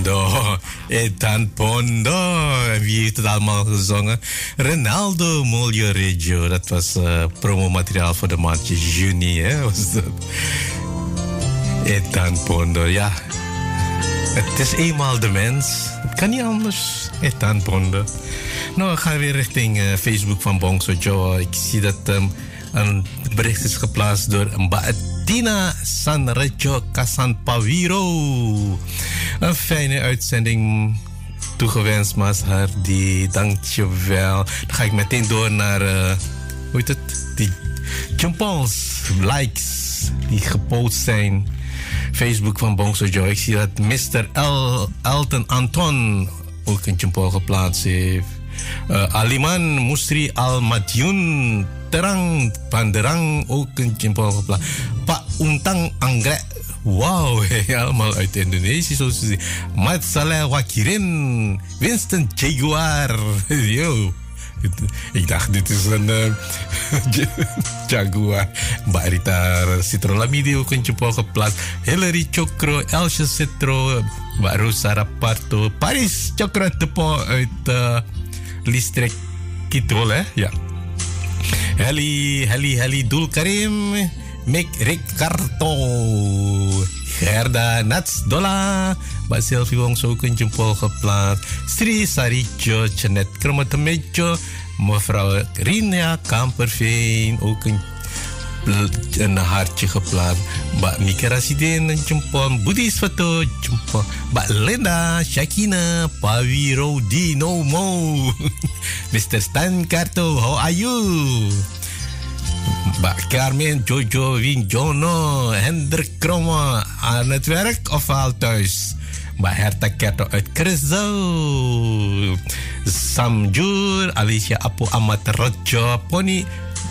pondo. Etan pondo. Wie heeft het allemaal gezongen? Ronaldo Regio. Dat was uh, promomateriaal voor de maandje juni, hè? Etan pondo, ja. Het is eenmaal de mens. Het kan niet anders. Etan pondo. Nou, ik ga weer richting uh, Facebook van Bongso Joe. Ik zie dat um, een bericht is geplaatst door Tina Sanrejo Paviro. Een fijne uitzending toegewenst, Mazhar. Die dankjewel. Dan ga ik meteen door naar, uh, hoe heet het? Die jumpals, likes die gepost zijn. Facebook van Bongso Joe. Ik zie dat Mr. El, Elton Anton ook een jumpal geplaatst heeft. Uh, Aliman Musri Al Madjun terang panderang ook een chimpol geplaatst. Pak Untang Anggrek. Wauw, allemaal uit Indonesië zoals ze Mat Saleh Wakirin. Winston Jaguar. Yo. Ik dacht, dit is een uh, Jaguar. Mbak Rita Citrolamidi ook een geplaatst. Hillary Chokro, Elsie Citro, Mbak Rosa Raparto. Paris Chokro Tepo uit uh, Listrik Kitol? Ja. Heli, Heli, Heli Dul Karim, Mick Ricardo, Gerda Nats Dola, Mbak Sylvie Wong ook een jempol geplaatst. Sri Sarijo, Janet Kromotemejo, mevrouw Rina Kamperveen, ook een een hartje geplaatst. Mbak Mika Rasidin een jempol. Budis foto jempol. Mbak Linda, Shakina, Pawiro Dino Mo. Mr. Stan Karto, how are you? Mbak Carmen, Jojo, Win, Jono, Hendrik Kromme aan werk of al thuis? Mbak Herta Kerto uit. Samjur, Alicia Apu Amat Rojo, Pony.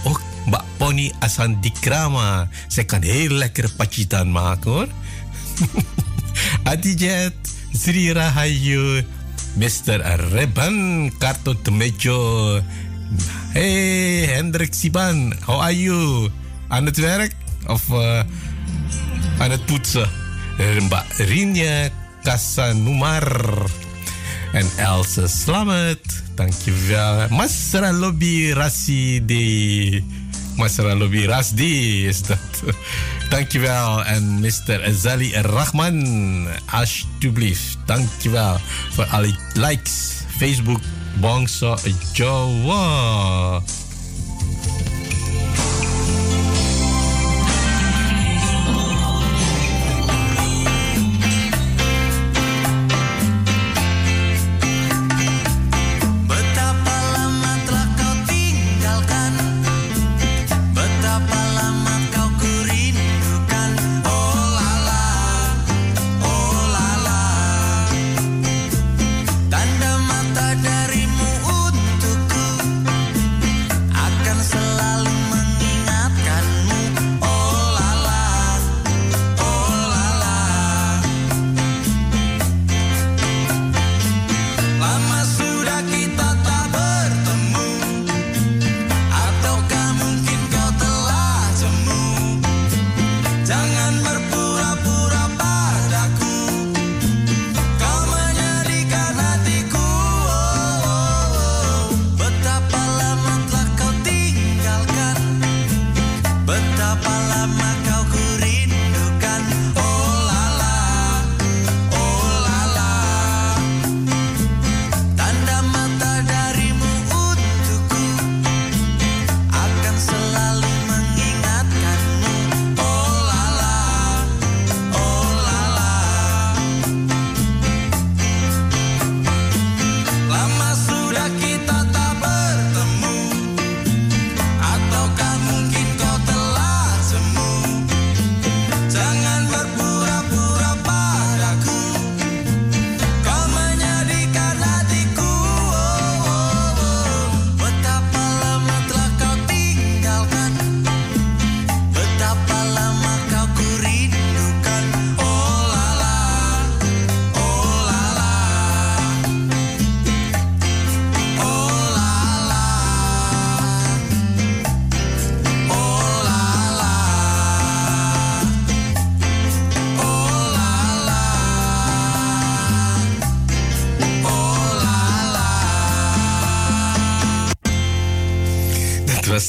Ook Mbak Pony Asan Dikrama. Zij kan heel lekker pacitan. Adijet, Sri Rahayu, Mr. Reban Karto Temejo. Hey Hendrik Siban, how are you? Aan het werk of uh, aan het poetsen? Mbak Rinja Kasanumar en Else Slamet. Dankjewel. Masra Lobby Rasidi. Masra Lobby Rasdi is dat. Dankjewel. En Mr. Azali Rahman, alsjeblieft. Dankjewel voor alle likes. Facebook, Bangsa Jawa.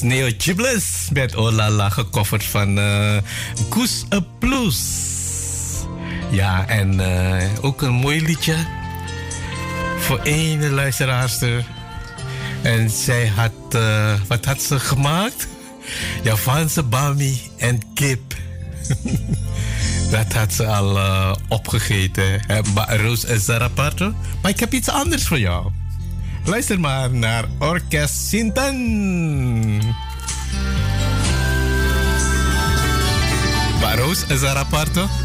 Neo Gibless met Olala gecoverd van uh, Goose A Plus. Ja, en uh, ook een mooi liedje voor één luisteraarster. En zij had, uh, wat had ze gemaakt? Javaanse bami en kip. Dat had ze al uh, opgegeten. Roos en Zarapato. Maar ik heb iets anders voor jou. Luister naar Orkest Sinten. Roos en Zarapato.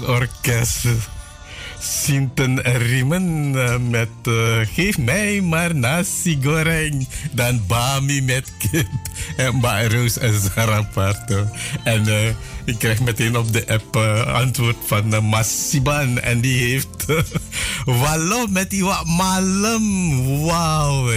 Orkest Sinten Riemen eh, met uh, geef mij maar nasi goreng dan bami met kip en Roos en Zaraparto. En uh, ik krijg meteen op de app antwoord van Masiban en die heeft wallo met die wat malem. Wauw.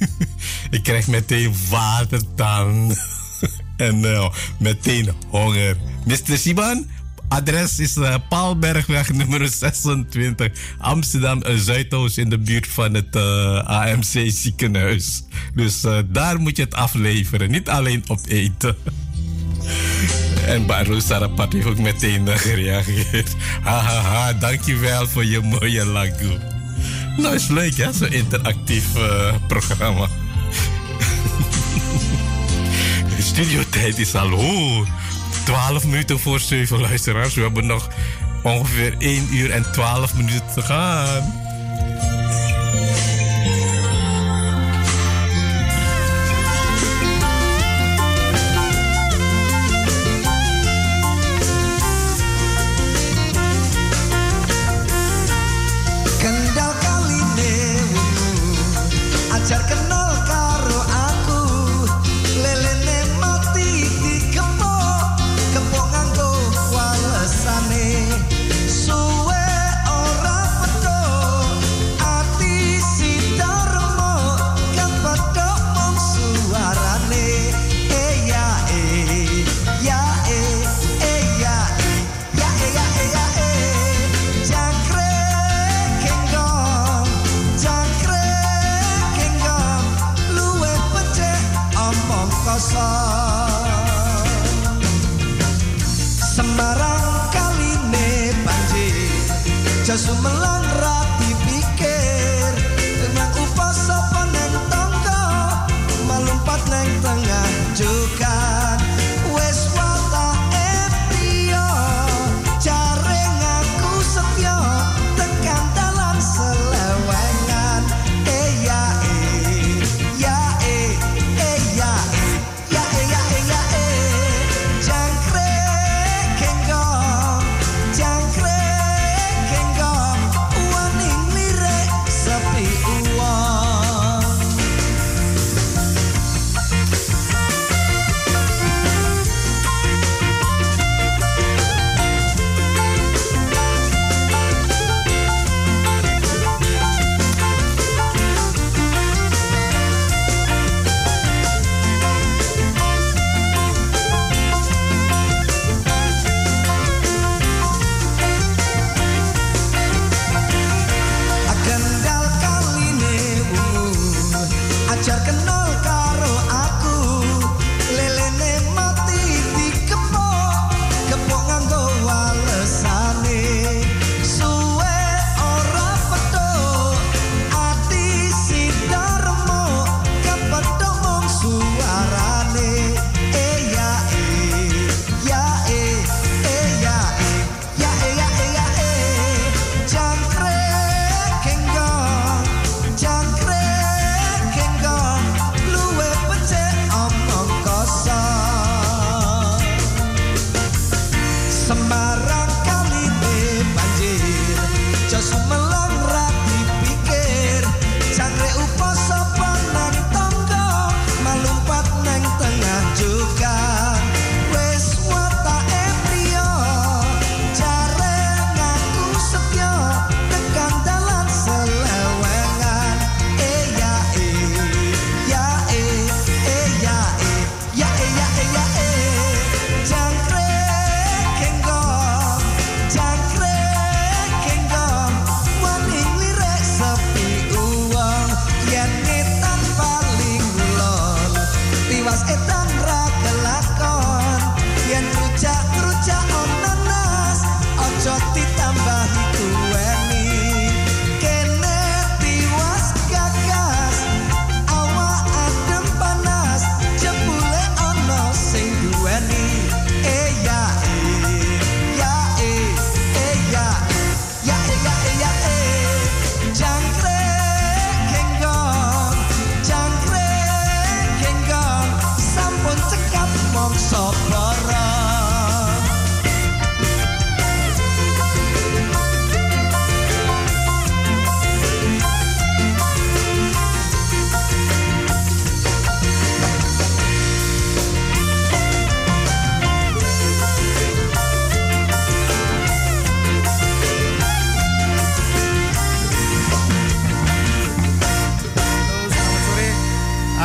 ik krijg meteen watertang en meteen honger. Mr. Siban, Adres is uh, Paalbergweg nummer 26, Amsterdam Zuidoost in de buurt van het eh, AMC ziekenhuis. Dus uh, daar moet je het afleveren, niet alleen opeten. en Baru Sarapat heeft ook meteen gereageerd. Hahaha, ha, ha, dankjewel voor je mooie lagu. Nou, is leuk zo'n interactief programma. Studio tijd is al. 12 minuten voor 7 luisteraars. We hebben nog ongeveer 1 uur en 12 minuten te gaan. Acerca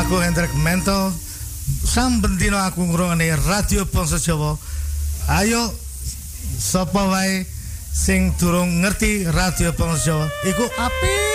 Aku Hendrik Mento. Sam bendino aku ngrungokne Radio Bangsa Jawa. Ayo sapa wae sing durung ngerti Radio Bangsa Jawa iku apik.